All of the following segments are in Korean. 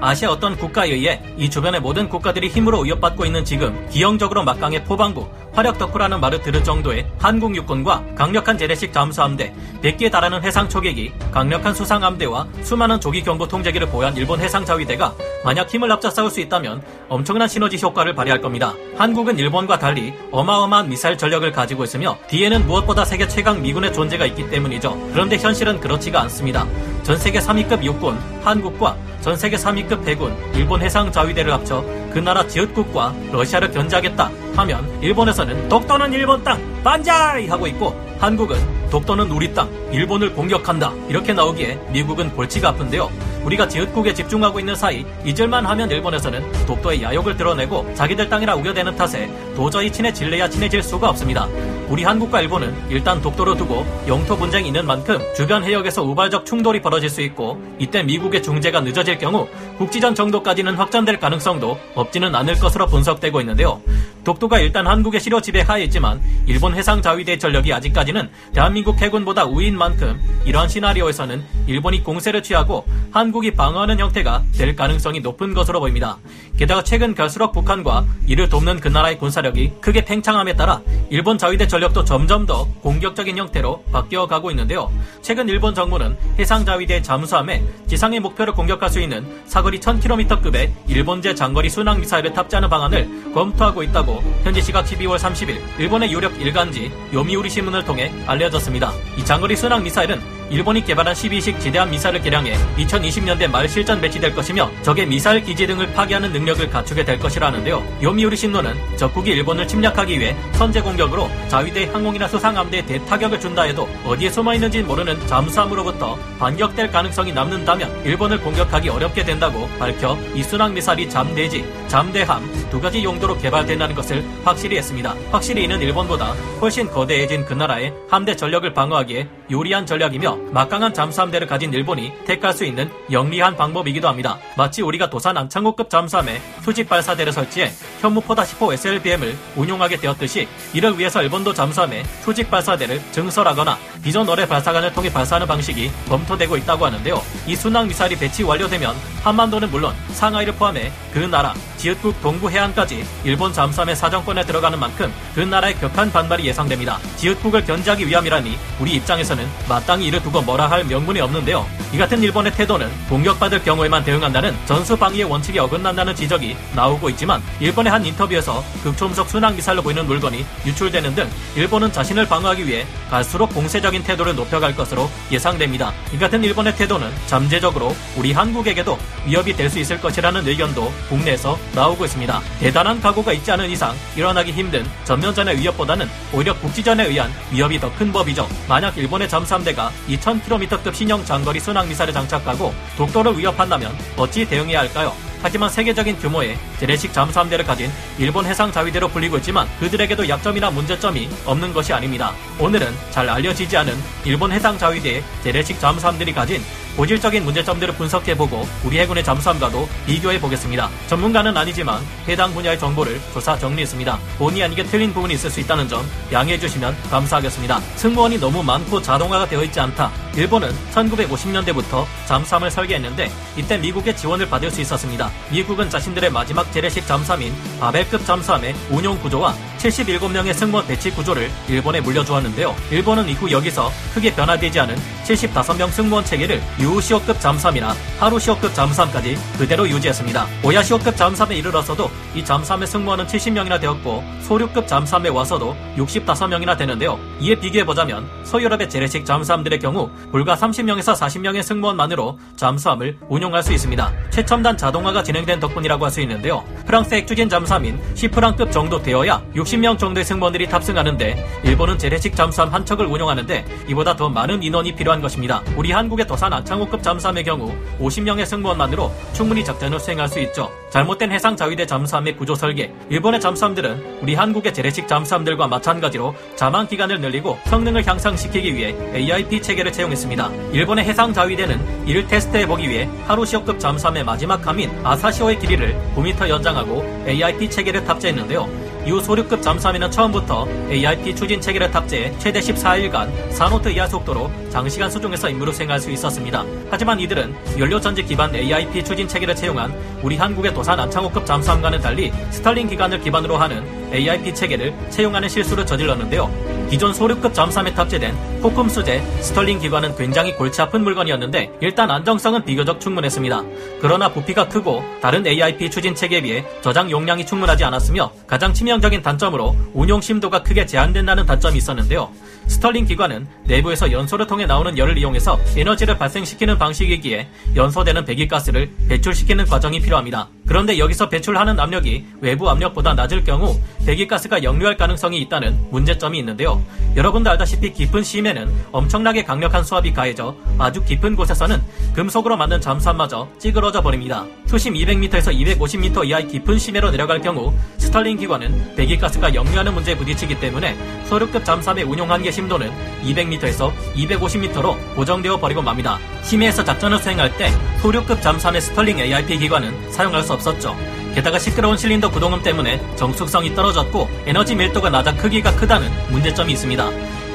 아시아 어떤 국가에 의해 이 주변의 모든 국가들이 힘으로 위협받고 있는 지금 기형적으로 막강의 포방부, 화력 덕후라는 말을 들을 정도의 한국 육군과 강력한 재래식 잠수함대, 100개에 달하는 해상 초계기, 강력한 수상 함대와 수많은 조기 경보 통제기를 보유한 일본 해상 자위대가 만약 힘을 합쳐 싸울 수 있다면 엄청난 시너지 효과를 발휘할 겁니다. 한국은 일본과 달리 어마어마한 미사일 전력을 가지고 있으며 뒤에는 무엇보다 세계 최강 미군의 존재가 있기 때문이죠. 그런데 현실은 그렇지가 않습니다. 전 세계 3위급 육군, 한국과 전 세계 3위급 해군, 일본 해상 자위대를 합쳐 그 나라 지역국과 러시아를 견제하겠다 하면 일본에서는 독도는 일본 땅 반자이 하고 있고 한국은 독도는 우리 땅 일본을 공격한다 이렇게 나오기에 미국은 골치가 아픈데요. 우리가 지읒국에 집중하고 있는 사이 잊을만 하면 일본에서는 독도의 야욕을 드러내고 자기들 땅이라 우겨대는 탓에 도저히 친해질래야 친해질 수가 없습니다. 우리 한국과 일본은 일단 독도로 두고 영토 분쟁이 있는 만큼 주변 해역에서 우발적 충돌이 벌어질 수 있고 이때 미국의 중재가 늦어질 경우 국지전 정도까지는 확전될 가능성도 없지는 않을 것으로 분석되고 있는데요. 독도가 일단 한국의 실효 지배 하에 있지만 일본 해상 자위대 전력이 아직까지는 대한민국 해군보다 우위인 만큼 이러한 시나리오에서는 일본이 공세를 취하고 한국이 방어하는 형태가 될 가능성이 높은 것으로 보입니다. 게다가 최근 갈수록 북한과 이를 돕는 그 나라의 군사력이 크게 팽창함에 따라 일본 자위대 전력도 점점 더 공격적인 형태로 바뀌어 가고 있는데요. 최근 일본 정부는 해상 자위대 잠수함에 지상의 목표를 공격할 수 있는 사거리 1000km급의 일본제 장거리 순항 미사일을 탑재하는 방안을 검토하고 있다고 현지 시각 12월 30일 일본의 유력 일간지 요미우리 신문을 통해 알려졌습니다. 이 장거리 순항 미사일은 일본이 개발한 12식 지대함 미사일을 개량해 2020년대 말 실전 배치될 것이며 적의 미사일 기지 등을 파괴하는 능력을 갖추게 될 것이라는데요. 요미우리 신문은 적국이 일본을 침략하기 위해 선제 공격으로 자위대 항공이나 수상함대에 대타격을 준다 해도 어디에 숨어 있는지 모르는 잠수함으로부터 반격될 가능성이 남는다면 일본을 공격하기 어렵게 된다고 밝혀 이 순항 미사일이 잠대지, 잠대함 두 가지 용도로 개발된다는 것을 확실히 했습니다. 확실히 이는 일본보다 훨씬 거대해진 그 나라의 함대 전력을 방어하기에 요리한 전략이며 막강한 잠수함대를 가진 일본이 택할 수 있는 영리한 방법이기도 합니다. 마치 우리가 도산 안창호급 잠수함에 수직 발사대를 설치해 현무포다 10호 SLBM을 운용하게 되었듯이 이를 위해서 일본도 잠수함에 수직 발사대를 증설하거나 비전 어뢰 발사관을 통해 발사하는 방식이 검토되고 있다고 하는데요. 이 순항 미사일이 배치 완료되면 한반도는 물론 상하이를 포함해 그 나라 지읒국 동부 해안까지 일본 잠수함의 사정권에 들어가는 만큼 그 나라의 격한 반발이 예상됩니다. 지읒국을 견제하기 위함이라니 우리 입장에서는 마땅히 이를 두고 뭐라 할 명분이 없는데요. 이 같은 일본의 태도는 공격받을 경우에만 대응한다는 전수 방위의 원칙에 어긋난다는 지적이 나오고 있지만 일본의 한 인터뷰에서 극초음속 순항 미사일로 보이는 물건이 유출되는 등 일본은 자신을 방어하기 위해 갈수록 공세적인 태도를 높여갈 것으로 예상됩니다. 이 같은 일본의 태도는 잠재적으로 우리 한국에게도 위협이 될 수 있을 것이라는 의견도 국내에서 나오고 있습니다. 대단한 각오가 있지 않은 이상 일어나기 힘든 전면전의 위협보다는 오히려 국지전에 의한 위협이 더 큰 법이죠. 만약 일본의 잠수함대가 2000km급 신형 장거리 순항 미사를 장착하고 독도를 위협한다면 어찌 대응해야 할까요? 하지만 세계적인 규모의 재래식 잠수함대를 가진 일본 해상 자위대로 불리고 있지만 그들에게도 약점이나 문제점이 없는 것이 아닙니다. 오늘은 잘 알려지지 않은 일본 해상 자위대의 재래식 잠수함들이 가진 고질적인 문제점들을 분석해보고 우리 해군의 잠수함과도 비교해보겠습니다. 전문가는 아니지만 해당 분야의 정보를 조사 정리했습니다. 본의 아니게 틀린 부분이 있을 수 있다는 점 양해해주시면 감사하겠습니다. 승무원이 너무 많고 자동화가 되어 있지 않다. 일본은 1950년대부터 잠수함을 설계했는데 이때 미국의 지원을 받을 수 있었습니다. 미국은 자신들의 마지막 재래식 잠수함인 바벨급 잠수함의 운용 구조와 77명의 승무원 배치 구조를 일본에 물려주었는데요. 일본은 이후 여기서 크게 변화되지 않은 75명 승무원 체계를 유시오급 잠수함이나 하루시오급 잠수함까지 그대로 유지했습니다. 오야시오급 잠수함에 이르러서도 이 잠수함의 승무원은 70명이나 되었고 소류급 잠수함에 와서도 65명이나 되는데요. 이에 비교해보자면 서유럽의 재래식 잠수함들의 경우 불과 30명에서 40명의 승무원만으로 잠수함을 운용할 수 있습니다. 최첨단 자동화가 진행된 덕분이라고 할 수 있는데요. 프랑스 핵추진 잠수함인 시프랑급 정도 되어야 60명 정도의 승무원들이 탑승하는데 일본은 재래식 잠수함 한 척을 운용하는데 이보다 더 많은 인원이 필요한 것입니다. 우리 한국의 도산 안창호급 잠수함의 경우 50명의 승무원만으로 충분히 작전을 수행할 수 있죠. 잘못된 해상 자위대 잠수함의 구조 설계. 일본의 잠수함들은 우리 한국의 재래식 잠수함들과 마찬가지로 자만 기간을 늘리고 성능을 향상시키기 위해 AIP 체계를 채용했습니다. 일본의 해상 자위대는 이를 테스트해 보기 위해 하루시오급 잠수함의 마지막 함인 아사시오의 길이를 9m 연장하고 AIP 체계를 탑재했는데요. 이후 소류급 잠수함에는 처음부터 AIP 추진 체계를 탑재해 최대 14일간 4노트 이하 속도로 장시간 수중에서 임무를 수행할 수 있었습니다. 하지만 이들은 연료 전지 기반 AIP 추진 체계를 채용한 우리 한국의 도산 안창호급 잠수함과는 달리 스털링 기관을 기반으로 하는 AIP 체계를 채용하는 실수를 저질렀는데요. 기존 소류급 잠수함에 탑재된 코쿰스제 스털링 기관은 굉장히 골치 아픈 물건이었는데 일단 안정성은 비교적 충분했습니다. 그러나 부피가 크고 다른 AIP 추진 체계에 비해 저장 용량이 충분하지 않았으며 가장 치명적인 단점으로 운용 심도가 크게 제한된다는 단점이 있었는데요. 스털링 기관은 내부에서 연소를 통해 나오는 열을 이용해서 에너지를 발생시키는 방식이기에 연소되는 배기가스를 배출시키는 과정이 필요합니다. 그런데 여기서 배출하는 압력이 외부 압력보다 낮을 경우 배기가스가 역류할 가능성이 있다는 문제점이 있는데요. 여러분도 알다시피 깊은 심해에는 엄청나게 강력한 수압이 가해져 아주 깊은 곳에서는 금속으로 만든 잠수함마저 찌그러져 버립니다. 수심 200m에서 250m 이하의 깊은 심해로 내려갈 경우 스털링 기관은 배기가스가 역류하는 문제에 부딪히기 때문에 소류급 잠수함의 운용 한계 심도는 200m에서 250m로 고정되어 버리고 맙니다. 심해에서 작전을 수행할 때 소류급 잠수함의 스털링 AIP 기관은 사용할 수 없었죠. 게다가 시끄러운 실린더 구동음 때문에 정숙성이 떨어졌고 에너지 밀도가 낮아 크기가 크다는 문제점이 있습니다.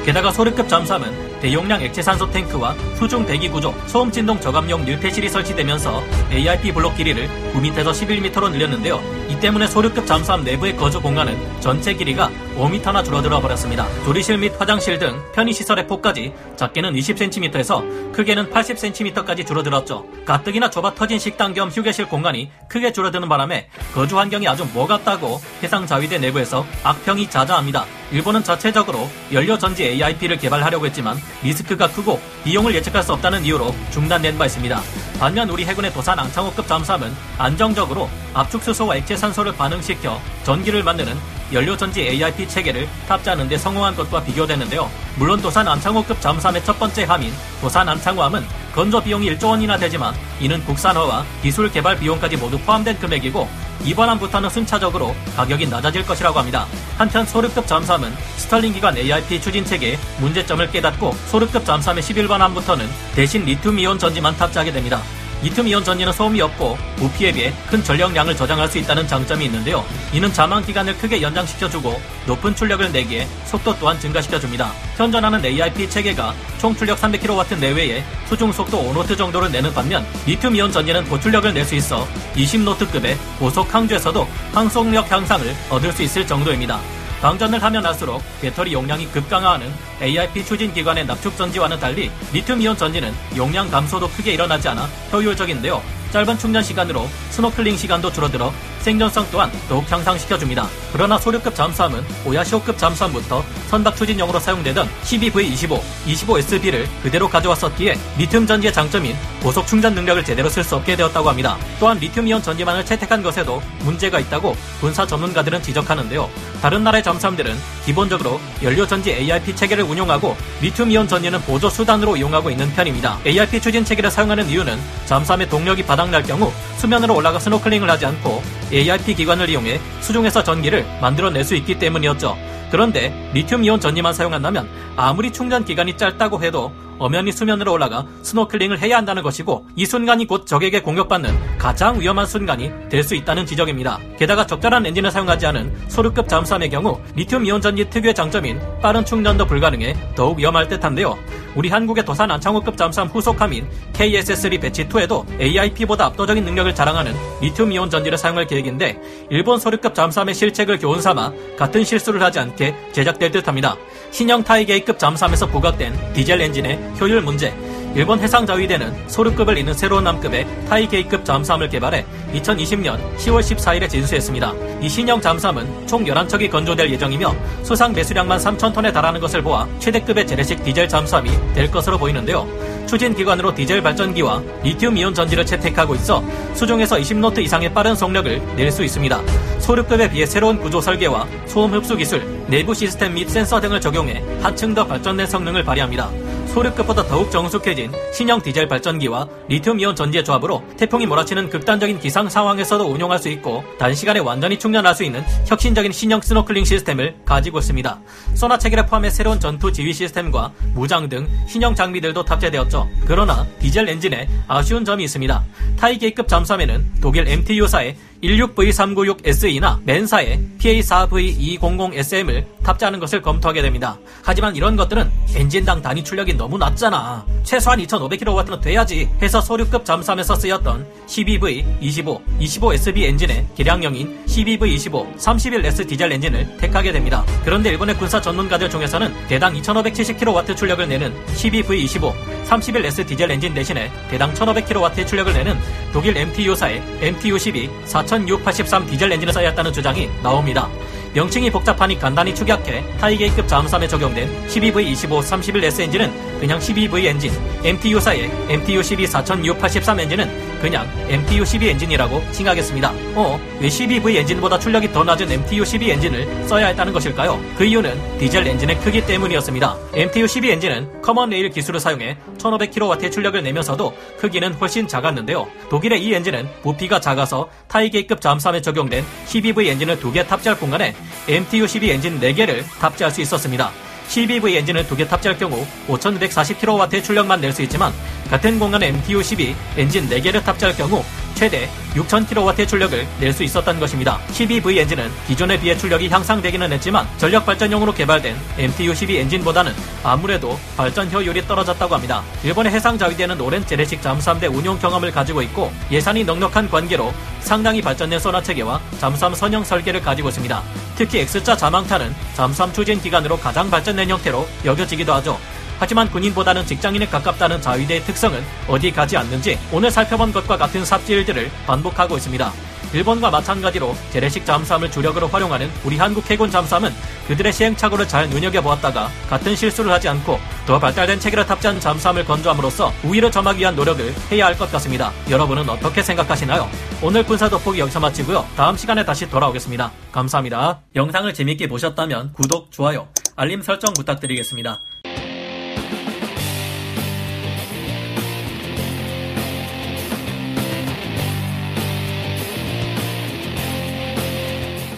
게다가 소류급 잠수함은 대용량 액체산소 탱크와 수중 배기 구조, 소음 진동 저감용 밀폐실이 설치되면서 AIP 블록 길이를 9m에서 11m로 늘렸는데요. 이 때문에 소류급 잠수함 내부의 거주 공간은 전체 길이가 5m나 줄어들어 버렸습니다. 조리실 및 화장실 등 편의시설의 폭까지 작게는 20cm에서 크게는 80cm까지 줄어들었죠. 가뜩이나 좁아 터진 식당 겸 휴게실 공간이 크게 줄어드는 바람에 거주 환경이 아주 뭐 같다고 해상 자위대 내부에서 악평이 자자합니다. 일본은 자체적으로 연료 전지 AIP를 개발하려고 했지만 리스크가 크고 비용을 예측할 수 없다는 이유로 중단된 바 있습니다. 반면 우리 해군의 도산 안창호급 잠수함은 안정적으로 압축 수소와 액체 산소를 반응시켜 전기를 만드는 연료 전지 AIP 체계를 탑재하는 데 성공한 것과 비교되는데요. 물론 도산 안창호급 잠수함의 첫 번째 함인 도산 안창호함은 건조 비용이 1조 원이나 되지만 이는 국산화와 기술 개발 비용까지 모두 포함된 금액이고 2번 함부터는 순차적으로 가격이 낮아질 것이라고 합니다. 한편 소류급 잠수함은 스털링 기관 AIP 추진 체계의 문제점을 깨닫고 소류급 잠수함의 11번 함부터는 대신 리튬 이온 전지만 탑재하게 됩니다. 리튬이온 전지는 소음이 없고 부피에 비해 큰 전력량을 저장할 수 있다는 장점이 있는데요. 이는 잠항 기간을 크게 연장시켜주고 높은 출력을 내기에 속도 또한 증가시켜줍니다. 현존하는 AIP 체계가 총 출력 300kW 내외에 수중 속도 5노트 정도를 내는 반면 리튬 이온 전지는 고출력을 낼 수 있어 20노트급의 고속 항주에서도 항속력 향상을 얻을 수 있을 정도입니다. 방전을 하면 할수록 배터리 용량이 급감하는 AIP 추진 기관의 납축 전지와는 달리 리튬이온 전지는 용량 감소도 크게 일어나지 않아 효율적인데요. 짧은 충전 시간으로 스노클링 시간도 줄어들어 생존성 또한 더욱 향상시켜줍니다. 그러나 소류급 잠수함은 오야시오급 잠수함부터 선박 추진용으로 사용되던 12V25, 25SB를 그대로 가져왔었기에 리튬 전지의 장점인 고속 충전 능력을 제대로 쓸 수 없게 되었다고 합니다. 또한 리튬이온 전지만을 채택한 것에도 문제가 있다고 군사 전문가들은 지적하는데요. 다른 나라의 잠수함들은 기본적으로 연료 전지 AIP 체계를 운용하고 리튬이온 전지는 보조 수단으로 이용하고 있는 편입니다. AIP 추진 체계를 사용하는 이유는 잠수함의 동력이 바닥 날 경우 수면으로 올라가 스노클링을 하지 않고 AIP 기관을 이용해 수중에서 전기를 만들어낼 수 있기 때문이었죠. 그런데 리튬이온 전지만 사용한다면 아무리 충전 기간이 짧다고 해도 엄연히 수면으로 올라가 스노클링을 해야 한다는 것이고 이 순간이 곧 적에게 공격받는 가장 위험한 순간이 될 수 있다는 지적입니다. 게다가 적절한 엔진을 사용하지 않은 소류급 잠수함의 경우 리튬 이온 전지 특유의 장점인 빠른 충전도 불가능해 더욱 위험할 듯한데요. 우리 한국의 도산 안창호급 잠수함 후속함인 KSS3 Batch2에도 AIP보다 압도적인 능력을 자랑하는 리튬 이온 전지를 사용할 계획인데 일본 소류급 잠수함의 실책을 교훈 삼아 같은 실수를 하지 않게 제작될 듯합니다. 신형 타이게이급 잠수함에서 부각된 디젤 엔진의 효율 문제, 일본 해상자위대는 소류급을 잇는 새로운 남급의 타이게이급 잠수함을 개발해 2020년 10월 14일에 진수했습니다. 이 신형 잠수함은 총 11척이 건조될 예정이며 수상 배수량만 3,000톤에 달하는 것을 보아 최대급의 재래식 디젤 잠수함이 될 것으로 보이는데요. 추진 기관으로 디젤 발전기와 리튬 이온 전지를 채택하고 있어 수중에서 20노트 이상의 빠른 속력을 낼 수 있습니다. 소류급에 비해 새로운 구조 설계와 소음 흡수 기술, 내부 시스템 및 센서 등을 적용해 한층 더 발전된 성능을 발휘합니다. 소류급보다 더욱 정숙해진 신형 디젤 발전기와 리튬이온 전지의 조합으로 태풍이 몰아치는 극단적인 기상 상황에서도 운용할 수 있고 단시간에 완전히 충전할 수 있는 혁신적인 신형 스노클링 시스템을 가지고 있습니다. 소나 체계를 포함해 새로운 전투 지휘 시스템과 무장 등 신형 장비들도 탑재되었죠. 그러나 디젤 엔진에 아쉬운 점이 있습니다. 타이게이급 잠수함에는 독일 MTU사의 16V396SE나 MAN사의 PA4V200SM을 탑재하는 것을 검토하게 됩니다. 하지만 이런 것들은 엔진당 단위 출력이 너무 낮잖아. 최소한 2500kW는 돼야지 해서 소류급 잠수함에서 쓰였던 12V, 25, 25SB 엔진의 개량형인 12V25, 31S 디젤 엔진을 택하게 됩니다. 그런데 일본의 군사 전문가들 중에서는 대당 2570kW 출력을 내는 12V25, 31S 디젤 엔진 대신에 대당 1500kW의 출력을 내는 독일 MTU사의 MTU12 4683 디젤 엔진을 써야 했다는 주장이 나옵니다. 명칭이 복잡하니 간단히 축약해 타이게이급 잠수함에 적용된 12V25 31S 엔진은 그냥 12V 엔진, MTU사의 MTU12 4683 엔진은 그냥 MTU12 엔진이라고 칭하겠습니다. 어, 왜 12V 엔진보다 출력이 더 낮은 MTU12 엔진을 써야 했다는 것일까요? 그 이유는 디젤 엔진의 크기 때문이었습니다. MTU12 엔진은 common rail 기술을 사용해 1500kW의 출력을 내면서도 크기는 훨씬 작았는데요. 독일의 이 엔진은 부피가 작아서 타이게이급 잠수함에 적용된 12V 엔진을 두 개 탑재할 공간에 MTU12 엔진 4개를 탑재할 수 있었습니다. 12V 엔진을 두개 탑재할 경우 5240kW의 출력만 낼 수 있지만 같은 공간에 MTU12 엔진 4개를 탑재할 경우 최대 6000kW의 출력을 낼 수 있었던 것입니다. 12V 엔진은 기존에 비해 출력이 향상되기는 했지만 전력 발전용으로 개발된 MTU12 엔진보다는 아무래도 발전 효율이 떨어졌다고 합니다. 일본의 해상 자위대는 오랜 재래식 잠수함대 운용 경험을 가지고 있고 예산이 넉넉한 관계로 상당히 발전된 소나 체계와 잠수함 선형 설계를 가지고 있습니다. 특히 X자 자망탄은 잠수함 추진 기간으로 가장 발전된 형태로 여겨지기도 하죠. 하지만 군인보다는 직장인에 가깝다는 자위대의 특성은 어디 가지 않는지 오늘 살펴본 것과 같은 삽질들을 반복하고 있습니다. 일본과 마찬가지로 재래식 잠수함을 주력으로 활용하는 우리 한국 해군 잠수함은 그들의 시행착오를 잘 눈여겨보았다가 같은 실수를 하지 않고 더 발달된 체계를 탑재한 잠수함을 건조함으로써 우위를 점하기 위한 노력을 해야 할 것 같습니다. 여러분은 어떻게 생각하시나요? 오늘 군사 돋보기 여기서 마치고요. 다음 시간에 다시 돌아오겠습니다. 감사합니다. 영상을 재밌게 보셨다면 구독, 좋아요, 알림 설정 부탁드리겠습니다.